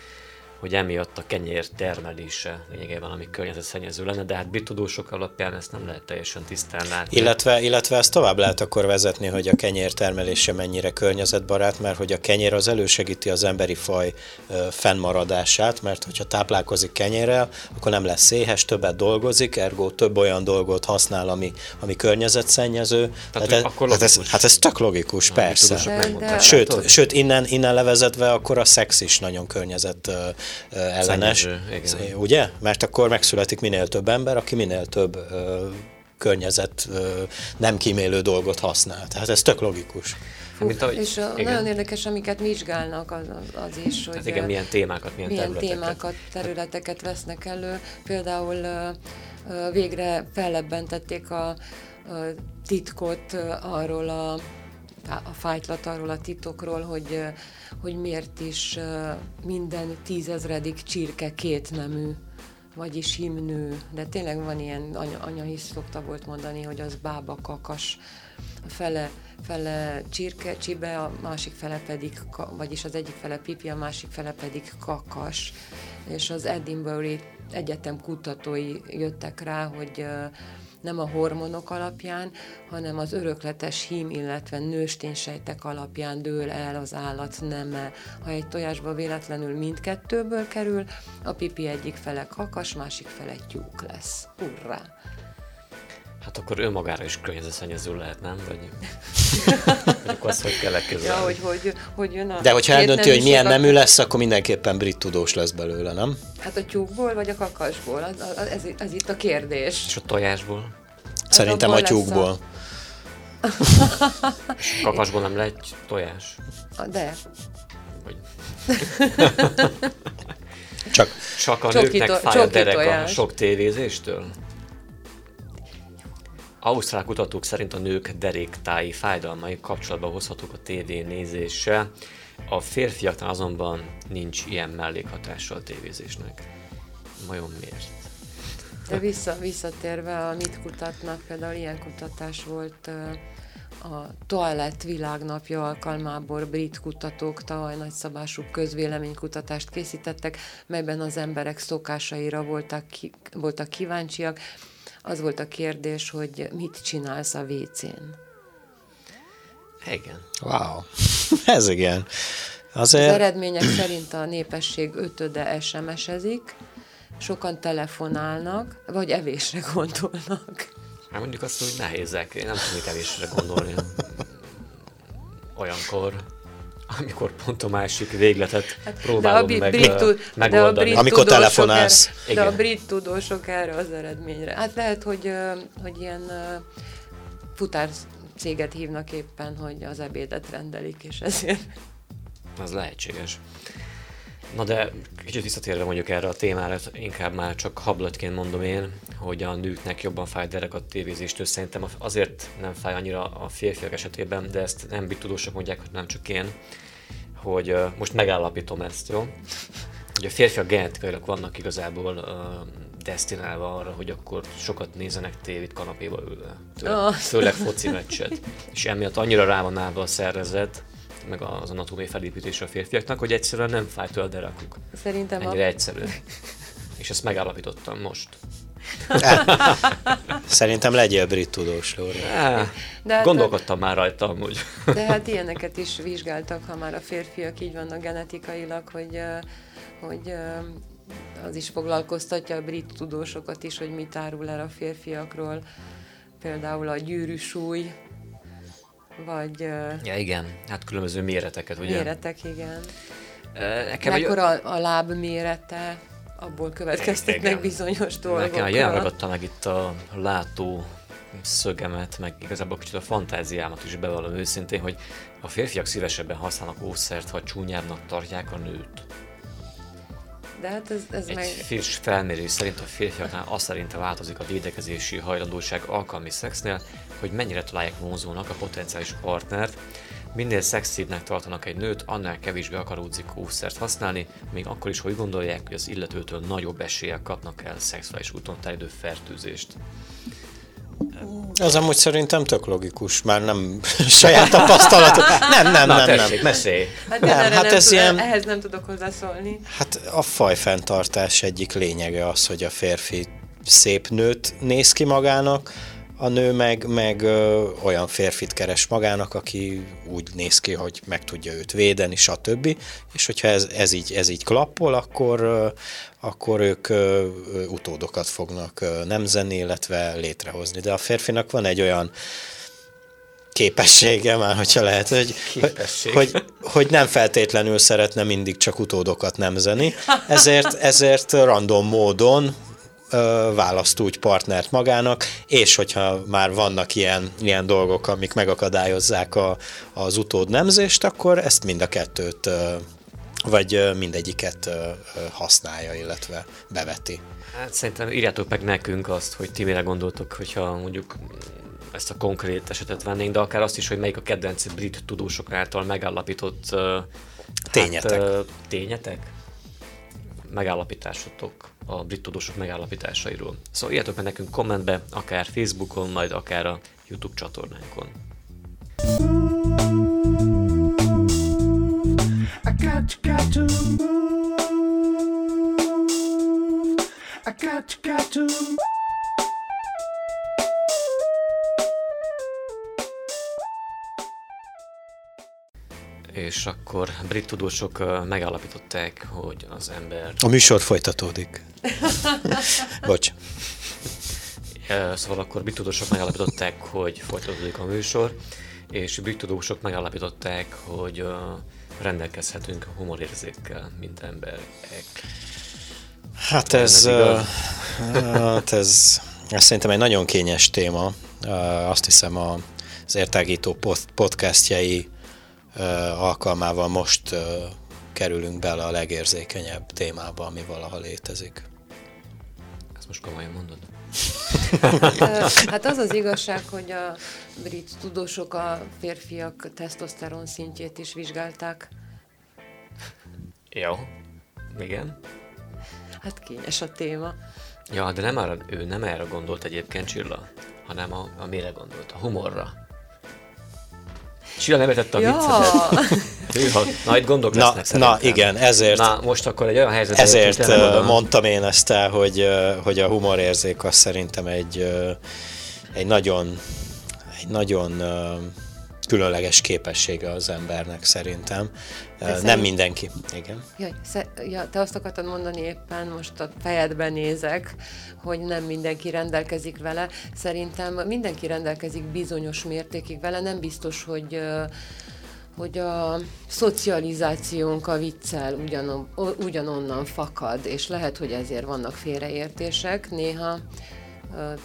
hogy emiatt a kenyér termelése lényegében ami környezetszennyező lenne, de hát bitudósok alapján ezt nem lehet teljesen tisztán látni. Illetve, illetve ezt tovább lehet akkor vezetni, hogy a kenyér termelése mennyire környezetbarát, mert hogy a kenyér az elősegíti az emberi faj fennmaradását, mert hogyha táplálkozik kenyérrel, akkor nem lesz széhes, többet dolgozik, ergo több olyan dolgot használ, ami, ami környezetszennyező. Tehát, hát, akkor hát, ez, hát ez tök logikus, Na, persze. De, de, sőt, sőt innen, innen levezetve akkor a szex is nagyon környezet ellenes. Szennyező, ugye? Mert akkor megszületik minél több ember, aki minél több ö, környezet ö, nem kímélő dolgot használ. Tehát ez tök logikus. Fú, Mint ahogy, és a, nagyon érdekes, amiket vizsgálnak az, az is, hogy hát igen, milyen témákat, milyen, milyen területeket. témákat, területeket vesznek elő. Például végre fellebbentették a, a titkot arról a, a fájtlat arról a titokról, hogy hogy miért is minden tízezredik csirke kétnemű, vagyis himnő, de tényleg van ilyen, anya, anya is szokta volt mondani, hogy az bába kakas, a fele, fele csirke, csibe, a másik fele pedig, vagyis az egyik fele pipi, a másik fele pedig kakas, és az Edinburgh Egyetem kutatói jöttek rá, hogy nem a hormonok alapján, hanem az örökletes hím, illetve nősténysejtek alapján dől el az állat neme. Ha egy tojásba véletlenül mindkettőből kerül, a pipi egyik fele kakas, másik fele tyúk lesz. Hurrá! Hát akkor önmagára is környezetszennyező lehet, nem? Vagy, *laughs* vagy azt, hogy kell elképzelni. Ja, hogy, hogy, hogy jön a De hogyha eldönti, hogy milyen nemű lesz, akkor mindenképpen brit tudós lesz belőle, nem? Hát a tyúkból vagy a kakasból? Az, az, ez, ez itt a kérdés. És a tojásból? Szerintem a tyúkból. A... Kakasból nem lehet tojás? De. Hogy... Csak, Csak a csoki nőknek fáj a derek a sok tévézéstől? Ausztrál kutatók szerint a nők deréktái fájdalmai kapcsolatba hozhatók a tévé nézéssel, a férfiaknál azonban nincs ilyen mellékhatása a tévézésnek. Vajon miért? De vissza, visszatérve, mit kutatnak, például ilyen kutatás volt a Toalett világnapja alkalmából brit kutatók tavaly nagyszabású közvéleménykutatást készítettek, melyben az emberek szokásaira voltak, ki, voltak kíváncsiak. Az volt a kérdés, hogy mit csinálsz a WC-n. Igen. Wow, *laughs* ez igen. Azért... Az eredmények szerint a népesség ötöde SMS-ezik, sokan telefonálnak, vagy evésre gondolnak. Hát mondjuk azt, hogy nehézek. Én nem tudnék evésre gondolni. *laughs* Olyankor amikor pont a másik végletet hát, próbálom de a meg, brit, megoldani. De a brit amikor telefonálsz. Erre, de a brit tudósok erre az eredményre. Hát lehet, hogy, hogy ilyen futár céget hívnak éppen, hogy az ebédet rendelik, és ezért... Az lehetséges. Na de kicsit visszatérve mondjuk erre a témára, inkább már csak hablatként mondom én, hogy a nőknek jobban fáj a tévézéstől. Szerintem azért nem fáj annyira a férfiak esetében, de ezt nem tudósok mondják, hogy nem csak én, hogy uh, most megállapítom ezt, jó? hogy a férfiak genetikailag vannak igazából uh, destinálva arra, hogy akkor sokat nézenek tévét kanapéba ülve. Tőle, oh. Főleg foci meccset. És emiatt annyira rá van állva a szervezet, meg az anatómiai felépítése a férfiaknak, hogy egyszerűen nem fáj tőle a derekuk. Szerintem Ennyire a... egyszerű. *laughs* És ezt megállapítottam most. Szerintem legyél brit tudós, Lóri. De hát, Gondolkodtam már rajta amúgy. De hát ilyeneket is vizsgáltak, ha már a férfiak így vannak genetikailag, hogy, hogy az is foglalkoztatja a brit tudósokat is, hogy mit árul el a férfiakról. Például a gyűrűsúly, vagy... Ja igen, hát különböző méreteket, ugye? Méretek, igen. Nekem Mekkora egy... a láb mérete, abból következtetnek bizonyos dolgok. Nekem olyan ragadta meg itt a látó szögemet, meg igazából kicsit a fantáziámat is bevallom őszintén, hogy a férfiak szívesebben használnak ószert, ha csúnyábbnak tartják a nőt. De hát ez, ez Egy meg... friss felmérés szerint a férfiaknál az szerint változik a védekezési hajlandóság alkalmi szexnél, hogy mennyire találják vonzónak a potenciális partnert, Minél szexibbnek tartanak egy nőt, annál kevésbé akaródzik ószert használni, még akkor is, hogy gondolják, hogy az illetőtől nagyobb eséllyel kapnak el szexuális úton terjedő fertőzést. Az amúgy szerintem tök logikus, már nem *laughs* saját tapasztalat. Nem, nem, Na, nem, tessék, nem. Mesélj. Hát, nem, hát nem ez tud, ilyen... Ehhez nem tudok hozzászólni. Hát a fajfenntartás egyik lényege az, hogy a férfi szép nőt néz ki magának, a nő meg, meg ö, olyan férfit keres magának, aki úgy néz ki, hogy meg tudja őt védeni, stb. És hogyha ez, ez, így, ez így klappol, akkor, ö, akkor ők utódokat fognak nemzeni, illetve létrehozni. De a férfinak van egy olyan képessége már, hogyha lehet, hogy, hogy, hogy, hogy nem feltétlenül szeretne mindig csak utódokat nemzeni, ezért, ezért random módon választ úgy partnert magának, és hogyha már vannak ilyen, ilyen dolgok, amik megakadályozzák a, az utód nemzést, akkor ezt mind a kettőt vagy mindegyiket használja, illetve beveti. Hát szerintem írjátok meg nekünk azt, hogy ti mire gondoltok, hogyha mondjuk ezt a konkrét esetet vennénk, de akár azt is, hogy melyik a kedvenc brit tudósok által megállapított tényetek. Hát, tényetek? Megállapításotok a brit tudósok megállapításairól. Szóval írjátok meg nekünk kommentbe, akár Facebookon, majd akár a YouTube csatornánkon. Got you, got to move. I got you, got to és akkor brit tudósok megállapították, hogy az ember... A műsor folytatódik. *laughs* Bocs. Szóval akkor brit tudósok megállapították, hogy folytatódik a műsor, és brit tudósok megállapították, hogy rendelkezhetünk humorérzékkel, mint emberek. Hát ez, ez, hát ez, ez szerintem egy nagyon kényes téma. Azt hiszem az értágító podcastjai alkalmával most kerülünk bele a legérzékenyebb témába, ami valaha létezik. Ezt most komolyan mondod? *laughs* hát az az igazság, hogy a brit tudósok a férfiak tesztoszteron szintjét is vizsgálták. Jó, igen. Hát kényes a téma. Ja, de nem arra, ő nem erre gondolt egyébként Csilla, hanem a, a mire gondolt, a humorra. Csilla nem értette a ja. viccedet. Hűha, na, itt gondok na, Na igen, ezért... Na, most akkor egy olyan helyzet... Ezért mondtam én ezt el, hogy, hogy a humorérzék az szerintem egy, egy nagyon, egy nagyon különleges képessége az embernek szerintem. De Nem szerint... mindenki. Igen. Jaj, sze... ja, te azt akartad mondani éppen, most a fejedben nézek, hogy nem mindenki rendelkezik vele. Szerintem mindenki rendelkezik bizonyos mértékig vele, nem biztos, hogy hogy a szocializációnk a viccel ugyanon, ugyanonnan fakad, és lehet, hogy ezért vannak félreértések néha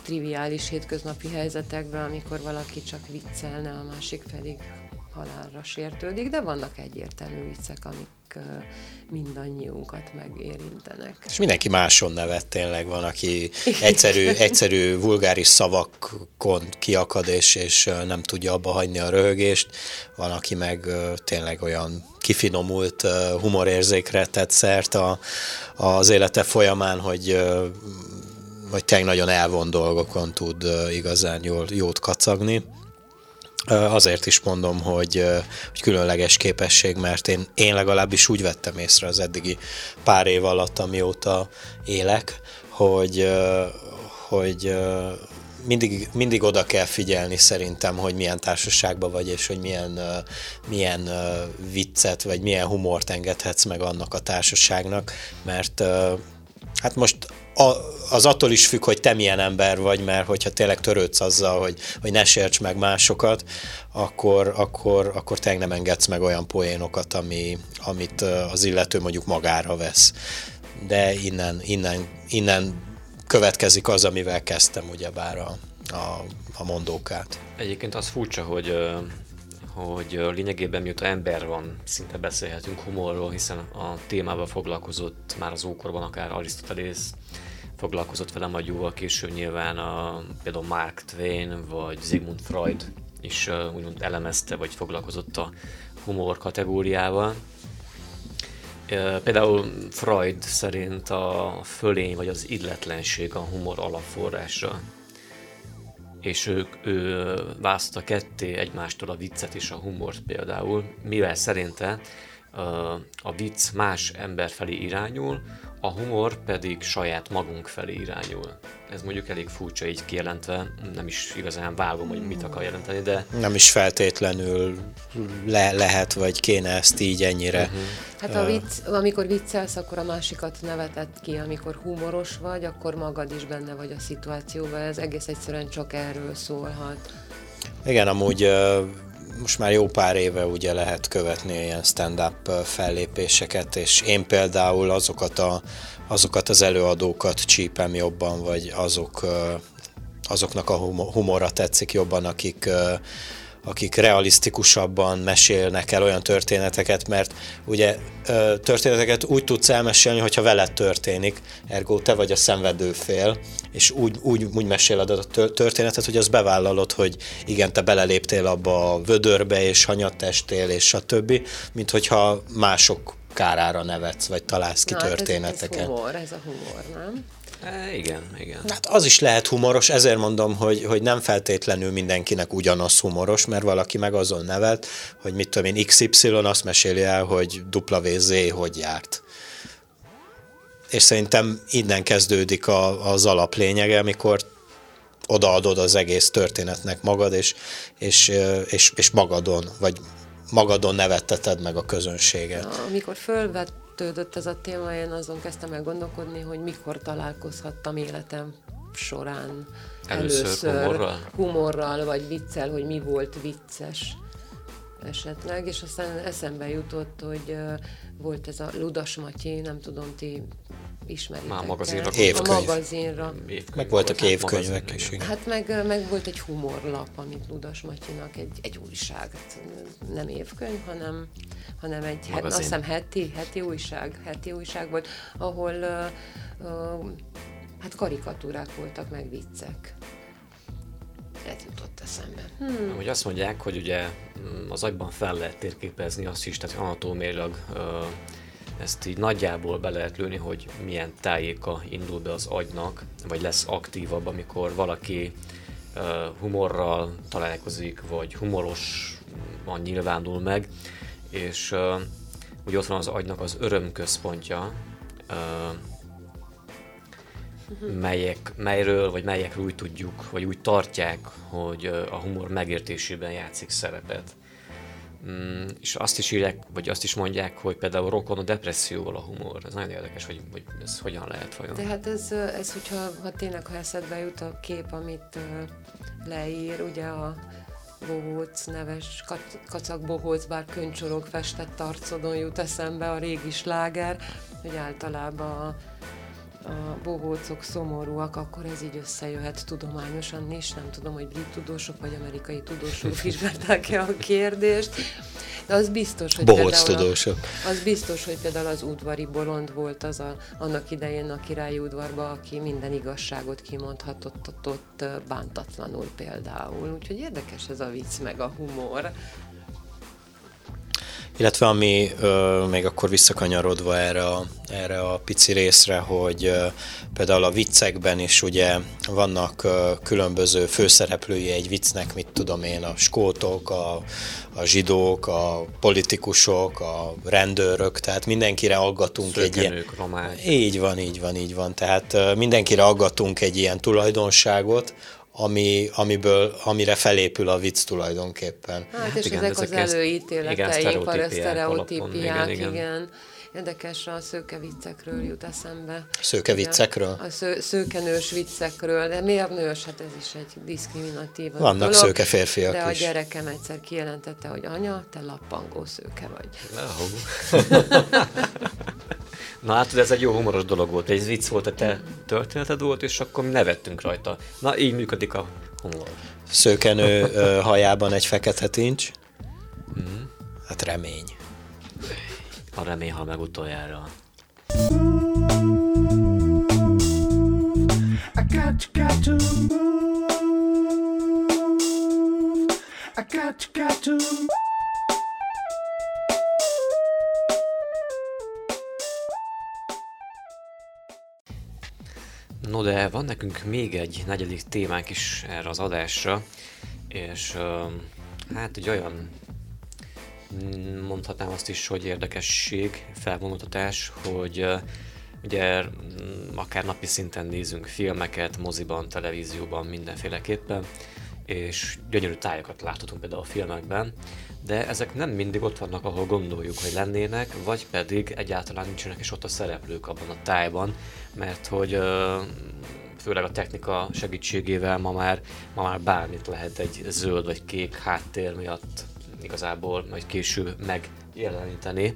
triviális hétköznapi helyzetekben, amikor valaki csak viccelne, a másik pedig halálra sértődik, de vannak egyértelmű viccek, amik mindannyiunkat megérintenek. És mindenki máson nevet tényleg, van, aki egyszerű, egyszerű vulgáris szavakon kiakad, és, és nem tudja abba hagyni a röhögést, van, aki meg tényleg olyan kifinomult humorérzékre tett szert a, az élete folyamán, hogy vagy tényleg nagyon elvon dolgokon tud igazán jól, jót kacagni. Azért is mondom, hogy, hogy különleges képesség, mert én, én legalábbis úgy vettem észre az eddigi pár év alatt, amióta élek, hogy, hogy mindig, mindig oda kell figyelni szerintem, hogy milyen társaságban vagy, és hogy milyen, milyen viccet, vagy milyen humort engedhetsz meg annak a társaságnak, mert hát most a, az attól is függ, hogy te milyen ember vagy, mert hogyha tényleg törődsz azzal, hogy, hogy ne sérts meg másokat, akkor, akkor, akkor tényleg nem engedsz meg olyan poénokat, ami, amit az illető mondjuk magára vesz. De innen, innen, innen következik az, amivel kezdtem ugyebár a, a, a mondókát. Egyébként az furcsa, hogy hogy lényegében mióta ember van, szinte beszélhetünk humorról, hiszen a témával foglalkozott már az ókorban, akár Arisztotelész, foglalkozott vele majd jóval később nyilván a, például Mark Twain vagy Sigmund Freud is úgymond elemezte, vagy foglalkozott a humor kategóriával. Például Freud szerint a fölény vagy az illetlenség a humor alapforrása és ők, ő választotta ketté egymástól a viccet és a humort például, mivel szerinte a vicc más ember felé irányul, a humor pedig saját magunk felé irányul. Ez mondjuk elég furcsa így kijelentve, nem is igazán vágom, hogy mit akar jelenteni, de... Nem is feltétlenül le, lehet, vagy kéne ezt így ennyire... Uh-huh. Hát a vicc, amikor viccelsz, akkor a másikat neveted ki, amikor humoros vagy, akkor magad is benne vagy a szituációban, ez egész egyszerűen csak erről szólhat. Igen, amúgy most már jó pár éve ugye lehet követni ilyen stand-up fellépéseket, és én például azokat, a, azokat az előadókat csípem jobban, vagy azok, azoknak a humora tetszik jobban, akik akik realisztikusabban mesélnek el olyan történeteket, mert ugye történeteket úgy tudsz elmesélni, hogyha veled történik, ergo te vagy a szenvedő fél, és úgy, úgy, úgy meséled a történetet, hogy az bevállalod, hogy igen, te beleléptél abba a vödörbe, és hanyattestél, és stb., mint hogyha mások kárára nevetsz, vagy találsz ki Na, történeteket. Hát ez, ez humor, ez a humor, nem? E, igen, igen. Hát az is lehet humoros, ezért mondom, hogy, hogy nem feltétlenül mindenkinek ugyanaz humoros, mert valaki meg azon nevelt, hogy mit tudom én, XY azt meséli el, hogy WZ hogy járt. És szerintem innen kezdődik a, az alaplényege, amikor odaadod az egész történetnek magad, és, és, és, és magadon, vagy magadon nevetteted meg a közönséget. Na, amikor fölvett felvetődött ez a téma, én azon kezdtem el gondolkodni, hogy mikor találkozhattam életem során először, először humorral? humorral, vagy viccel, hogy mi volt vicces esetleg, és aztán eszembe jutott, hogy uh, volt ez a Ludas Matyi, nem tudom, ti ismeritek Már magazinra. Évkönyv. A magazinra. Évkönyv meg voltak volt, évkönyvek hát is. Igen. Hát meg, meg volt egy humorlap, amit Ludas Matyinak, egy, egy újság, nem évkönyv, hanem, hanem egy, hát, azt hiszem heti, heti újság, heti újság volt, ahol uh, uh, hát karikatúrák voltak, meg viccek. Ez jutott eszembe. Hmm. Hogy azt mondják, hogy ugye mm, az agyban fel lehet térképezni azt is, tehát anatómiailag uh, ezt így nagyjából be lehet lőni, hogy milyen tájéka indul be az agynak, vagy lesz aktívabb, amikor valaki uh, humorral találkozik, vagy humoros nyilvánul meg, és uh, ugye ott van az agynak az örömközpontja, uh, melyek, melyről, vagy melyekről úgy tudjuk, vagy úgy tartják, hogy a humor megértésében játszik szerepet. Mm, és azt is írják, vagy azt is mondják, hogy például rokon a depresszióval a humor. Ez nagyon érdekes, hogy, hogy ez hogyan lehet vajon. Tehát ez, ez hogyha ha tényleg ha eszedbe jut a kép, amit leír, ugye a bohóc neves, kacak bohóc, bár könycsorog festett arcodon jut eszembe a régi sláger, hogy általában a a bohócok szomorúak, akkor ez így összejöhet tudományosan is. Nem tudom, hogy brit tudósok vagy amerikai tudósok vizsgálták-e *laughs* a kérdést. De az biztos, hogy Bohóc tudósok. A, az biztos, hogy például az udvari bolond volt az a, annak idején a királyi udvarba, aki minden igazságot kimondhatott ott, ott bántatlanul például. Úgyhogy érdekes ez a vicc meg a humor. Illetve ami ö, még akkor visszakanyarodva erre a, erre a pici részre, hogy ö, például a viccekben is ugye vannak ö, különböző főszereplői egy viccnek, mit tudom én, a skótok, a, a zsidók, a politikusok, a rendőrök, tehát mindenkire aggatunk egy ilyen... román. Így van, így van, így van. Tehát ö, mindenkire aggatunk egy ilyen tulajdonságot, ami, amiből, amire felépül a vicc tulajdonképpen. Hát, és igen, ezek, ezek az előítéleteink, a sztereotípiák, igen, igen. igen. Érdekes, a szőke viccekről jut eszembe. Szőke viccekről? A sző, szőkenős viccekről, de miért nős? Hát ez is egy diszkriminatív Vannak dolog, szőke férfiak De a is. gyerekem egyszer kijelentette, hogy anya, te lappangó szőke vagy. *laughs* Na hát ez egy jó humoros dolog volt, egy vicc volt, a te történeted volt, és akkor mi nevettünk rajta. Na így működik a humor. Szőkenő hajában egy fekete tincs. Mm. Hát remény. A remény hal meg utoljára. I got you, got to move. I got you, got to move. No de van nekünk még egy negyedik témánk is erre az adásra, és hát egy olyan mondhatnám azt is, hogy érdekesség, felvonultatás, hogy ugye akár napi szinten nézünk filmeket, moziban, televízióban, mindenféleképpen, és gyönyörű tájakat láthatunk például a filmekben, de ezek nem mindig ott vannak, ahol gondoljuk, hogy lennének, vagy pedig egyáltalán nincsenek is ott a szereplők abban a tájban, mert hogy főleg a technika segítségével ma már, ma már bármit lehet egy zöld vagy kék háttér miatt igazából majd később megjeleníteni.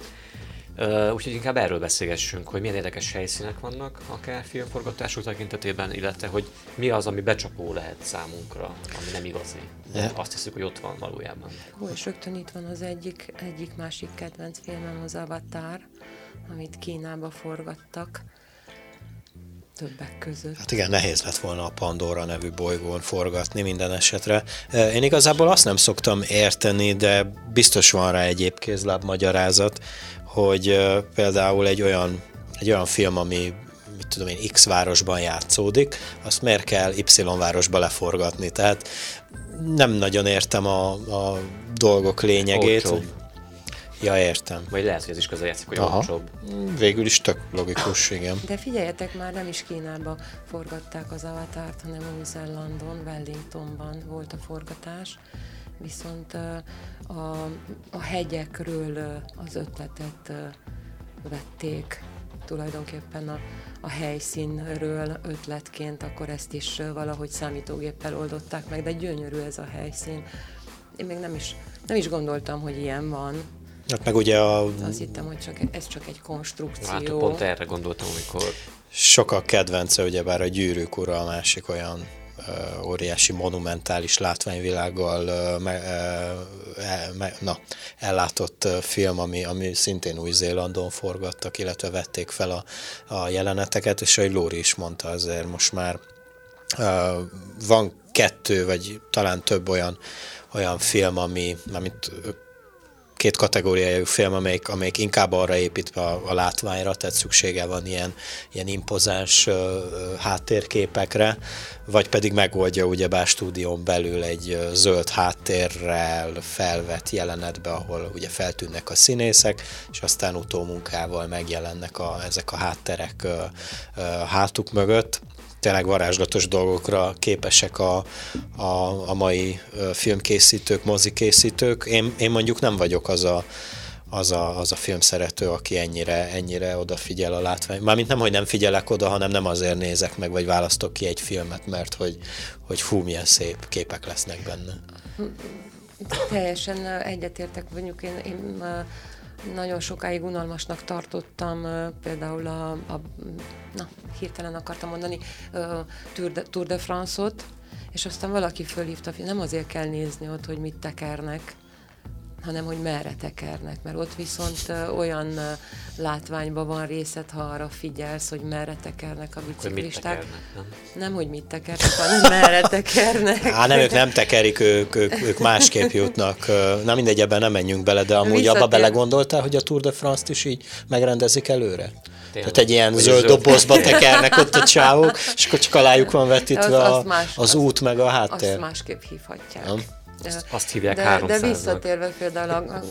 Uh, úgyhogy inkább erről beszélgessünk, hogy milyen érdekes helyszínek vannak akár filmforgatások tekintetében, illetve hogy mi az, ami becsapó lehet számunkra, ami nem igazi. De azt hiszük, hogy ott van valójában. Hú, és rögtön itt van az egyik, egyik másik kedvenc filmem, az Avatar, amit Kínába forgattak többek között. Hát igen, nehéz lett volna a Pandora nevű bolygón forgatni minden esetre. Én igazából azt nem szoktam érteni, de biztos van rá egy kézláb magyarázat, hogy például egy olyan, egy olyan film, ami mit tudom én, X városban játszódik, azt miért kell Y városba leforgatni? Tehát nem nagyon értem a, a dolgok lényegét. Olcsóbb. Ja, értem. Vagy lehet, hogy ez is közel játszik, hogy Aha. olcsóbb. Végül is tök logikus, igen. De figyeljetek már, nem is Kínába forgatták az avatárt, hanem Új-Zélandon, Wellingtonban volt a forgatás viszont a, a hegyekről az ötletet vették tulajdonképpen a, a helyszínről ötletként, akkor ezt is valahogy számítógéppel oldották meg, de gyönyörű ez a helyszín. Én még nem is, nem is gondoltam, hogy ilyen van. Hát meg ugye a... Azt hittem, hogy csak, ez csak egy konstrukció. Hát pont erre gondoltam, amikor... Sokak kedvence, ugyebár a gyűrűk ura a másik olyan óriási monumentális látványvilággal me, me, na, ellátott film, ami, ami szintén Új-Zélandon forgattak, illetve vették fel a, a jeleneteket, és ahogy Lóri is mondta, azért most már van kettő, vagy talán több olyan, olyan film, ami, amit két kategóriájú film, amelyik, amelyik inkább arra épít a, a látványra, tehát szüksége van ilyen, ilyen impozáns uh, háttérképekre, vagy pedig megoldja ugyebár stúdión belül egy zöld háttérrel felvett jelenetbe, ahol ugye feltűnnek a színészek, és aztán utómunkával megjelennek a, ezek a hátterek uh, uh, hátuk mögött tényleg varázslatos dolgokra képesek a, a, a mai filmkészítők, mozikészítők. Én, én mondjuk nem vagyok az a, az a, az a filmszerető, aki ennyire, ennyire odafigyel a látvány. Mármint nem, hogy nem figyelek oda, hanem nem azért nézek meg, vagy választok ki egy filmet, mert hogy, hogy fú, milyen szép képek lesznek benne. Teljesen egyetértek, mondjuk én, én nagyon sokáig unalmasnak tartottam például a, a na, hirtelen akartam mondani, Tour de, Tour de France-ot, és aztán valaki fölhívta, hogy nem azért kell nézni ott, hogy mit tekernek, hanem hogy merre tekernek, mert ott viszont olyan látványban van részed, ha arra figyelsz, hogy merre tekernek a biciklisták. Hogy nem? nem, hogy mit tekernek, hanem merre tekernek. *laughs* Á, nem, ők nem tekerik, ők, ők, ők másképp jutnak. Na mindegy, ebben nem menjünk bele, de amúgy Visszatér... abba belegondoltál, hogy a Tour de France-t is így megrendezik előre? Tényleg. Tehát egy ilyen zöld, zöld dobozba tekernek ott a *laughs* csávok, és akkor csak alájuk van vetítve az, az, más, az, az út meg a háttér. Azt másképp hívhatják. Ja. Azt, azt hívják de, de visszatérve például a, a,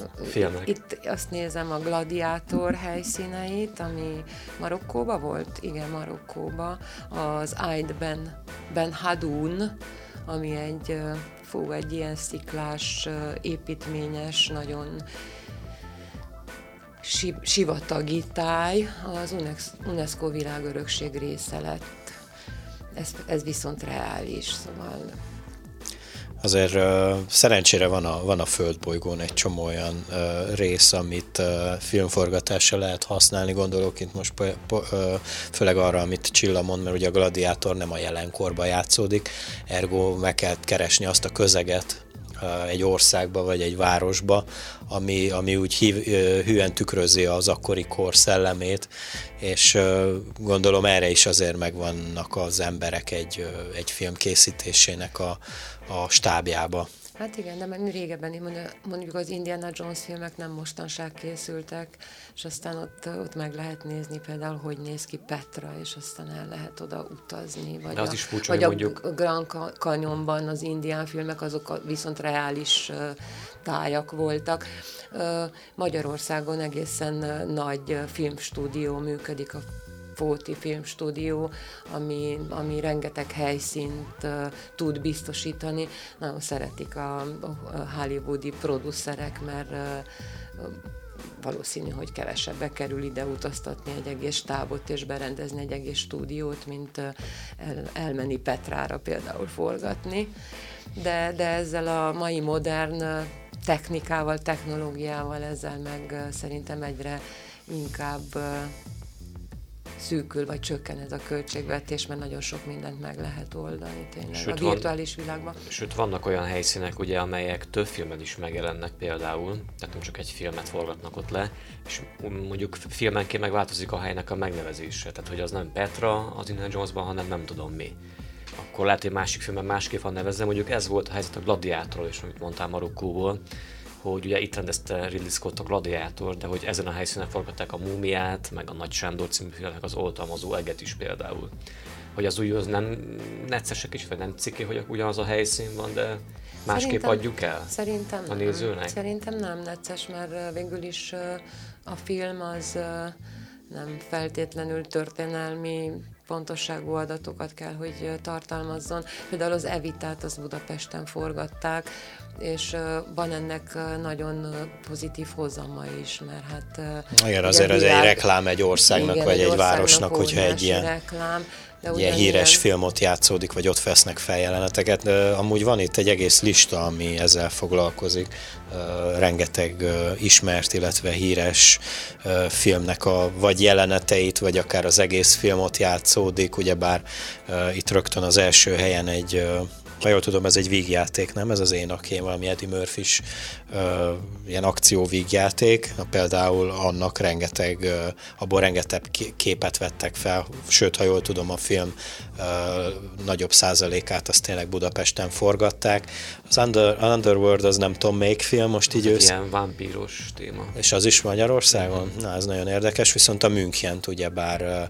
itt azt nézem a gladiátor helyszíneit, ami Marokkóba volt? Igen, Marokkóba. Az Aid Ben, ben Hadoun, ami egy, fú, egy ilyen sziklás, építményes, nagyon sivatagi táj, az UNESCO világörökség része lett. Ez, ez viszont reális, szóval azért uh, szerencsére van a, van a földbolygón egy csomó olyan uh, rész, amit uh, filmforgatásra lehet használni, gondolok itt most po, po, uh, főleg arra, amit Csilla mond, mert ugye a gladiátor nem a jelenkorban játszódik, ergo meg kell keresni azt a közeget, egy országba vagy egy városba, ami, ami úgy hív, hűen tükrözi az akkori kor szellemét, és gondolom erre is azért megvannak az emberek egy, egy film készítésének a, a stábjába. Hát igen, de meg régebben mondjuk az Indiana Jones filmek nem mostanság készültek, és aztán ott, ott meg lehet nézni például, hogy néz ki Petra, és aztán el lehet oda utazni. Vagy de az a, is furcsa, vagy mondjuk... a Grand Canyonban az indián filmek, azok viszont reális tájak voltak. Magyarországon egészen nagy filmstúdió működik a Fóti Filmstúdió, ami, ami rengeteg helyszínt tud biztosítani. Nagyon szeretik a, a hollywoodi producerek, mert valószínű, hogy kevesebbe kerül ide utaztatni egy egész tábot és berendezni egy egész stúdiót, mint el, elmenni Petrára például forgatni. De, de ezzel a mai modern technikával, technológiával ezzel meg szerintem egyre inkább szűkül, vagy csökken ez a költségvetés, mert nagyon sok mindent meg lehet oldani tényleg sőt, a virtuális van, világban. Sőt, vannak olyan helyszínek, ugye, amelyek több filmet is megjelennek például, tehát nem csak egy filmet forgatnak ott le, és mondjuk filmenként megváltozik a helynek a megnevezése, tehát hogy az nem Petra az Indiana Jonesban, hanem nem tudom mi akkor lehet, hogy másik filmben másképp van nevezve. Mondjuk ez volt a helyzet a Gladiátorról is, amit mondtál Marokkóból, hogy ugye itt rendezte Ridley Scott a Gladiátor, de hogy ezen a helyszínen forgatták a Múmiát, meg a Nagy Sándor című filmnek az Oltalmazó Eget is például. Hogy az úgy az nem neccesek is, vagy nem ciki, hogy ugyanaz a helyszín van, de másképp szerintem, adjuk el szerintem a nézőnek? Nem. Szerintem nem necces, mert végül is a film az nem feltétlenül történelmi pontosságú adatokat kell, hogy tartalmazzon. Például az Evitát az Budapesten forgatták, és van ennek nagyon pozitív hozama is, mert hát... Igen, azért ez egy reklám egy országnak, igen, vagy egy, egy városnak, hogyha egy ilyen... Reklám, de ilyen híres ilyen... filmot játszódik, vagy ott vesznek feljeleneteket. De amúgy van itt egy egész lista, ami ezzel foglalkozik. Rengeteg ismert, illetve híres filmnek a vagy jeleneteit, vagy akár az egész filmot játszódik, ugyebár itt rögtön az első helyen egy ha jól tudom, ez egy vígjáték, nem? Ez az én akém, valami Eddie murphy is uh, ilyen akció vígjáték. Például annak rengeteg, uh, abból rengeteg képet vettek fel, sőt, ha jól tudom, a film uh, nagyobb százalékát azt tényleg Budapesten forgatták. Az Under, Underworld az nem tudom melyik film, most így ősz... Ilyen vámpíros téma. És az is Magyarországon? Mm-hmm. Na, ez nagyon érdekes, viszont a München, ugye bár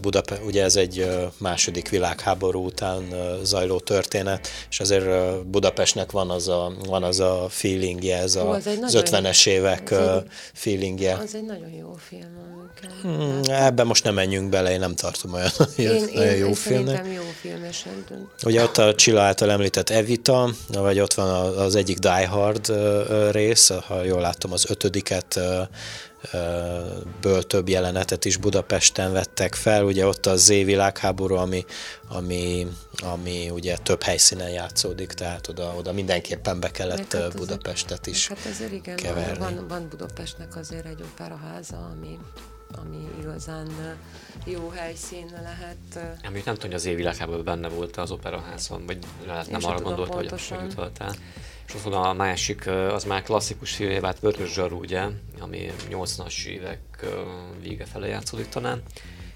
Budapest, ugye ez egy második világháború után zajló történet, és azért Budapestnek van az a, van az a feelingje, ez a, az, az 50-es évek az feelingje. Az egy nagyon jó film. Hmm, ebben most nem menjünk bele, én nem tartom olyan, *laughs* én, olyan én, jó én filmnek. jó filmesen. Ugye ott a Csilla által említett Evita, vagy ott van az egyik Die Hard rész, ha jól látom az ötödiket ből több jelenetet is Budapesten vettek fel, ugye ott a Z világháború, ami, ami, ami ugye több helyszínen játszódik, tehát oda, oda mindenképpen be kellett hát Budapestet is Hát azért igen, keverni. Van, van Budapestnek azért egy operaháza, ami, ami igazán jó helyszín lehet. Amit nem tudom, hogy az évvilágában benne volt az operaházban, vagy lehet nem arra gondolt, hogy, hogy utaltál. És van a másik, az már klasszikus film, hát Vörös Zsaru, ugye, ami 80-as évek vége fele játszódik talán.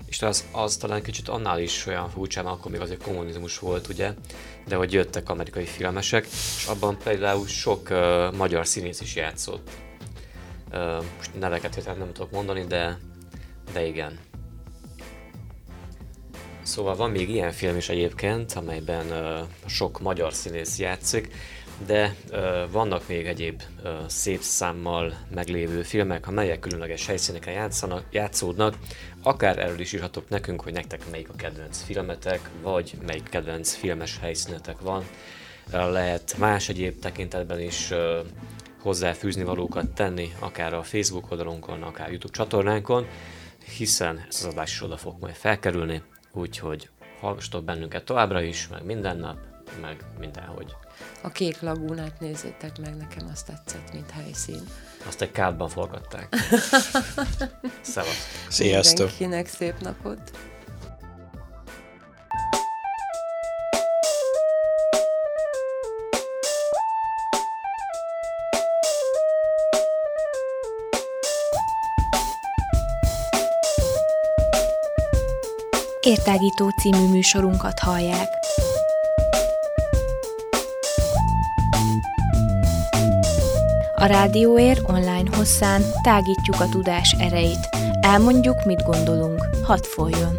És az, az talán kicsit annál is olyan furcsa, mert akkor még azért kommunizmus volt, ugye, de hogy jöttek amerikai filmesek, és abban például sok uh, magyar színész is játszott. Uh, most neveket nem tudok mondani, de, de igen. Szóval van még ilyen film is egyébként, amelyben uh, sok magyar színész játszik, de uh, vannak még egyéb uh, szép számmal meglévő filmek, amelyek különleges helyszíneken játszanak, játszódnak. Akár erről is írhatok nekünk, hogy nektek melyik a kedvenc filmetek, vagy melyik kedvenc filmes helyszínetek van. Lehet más egyéb tekintetben is uh, hozzáfűzni valókat tenni, akár a Facebook oldalunkon, akár YouTube csatornánkon, hiszen ez az adás is oda fog majd felkerülni, úgyhogy hallgassatok bennünket továbbra is, meg minden nap, meg mindenhogy. A kék lagúnát nézzétek meg, nekem azt tetszett, mint helyszín. Azt egy kádban forgatták. *laughs* Szevasz. Sziasztok. Mindenkinek szép napot. Értágító című műsorunkat hallják. A Rádióér online hosszán tágítjuk a tudás erejét. Elmondjuk, mit gondolunk. Hadd folyjon!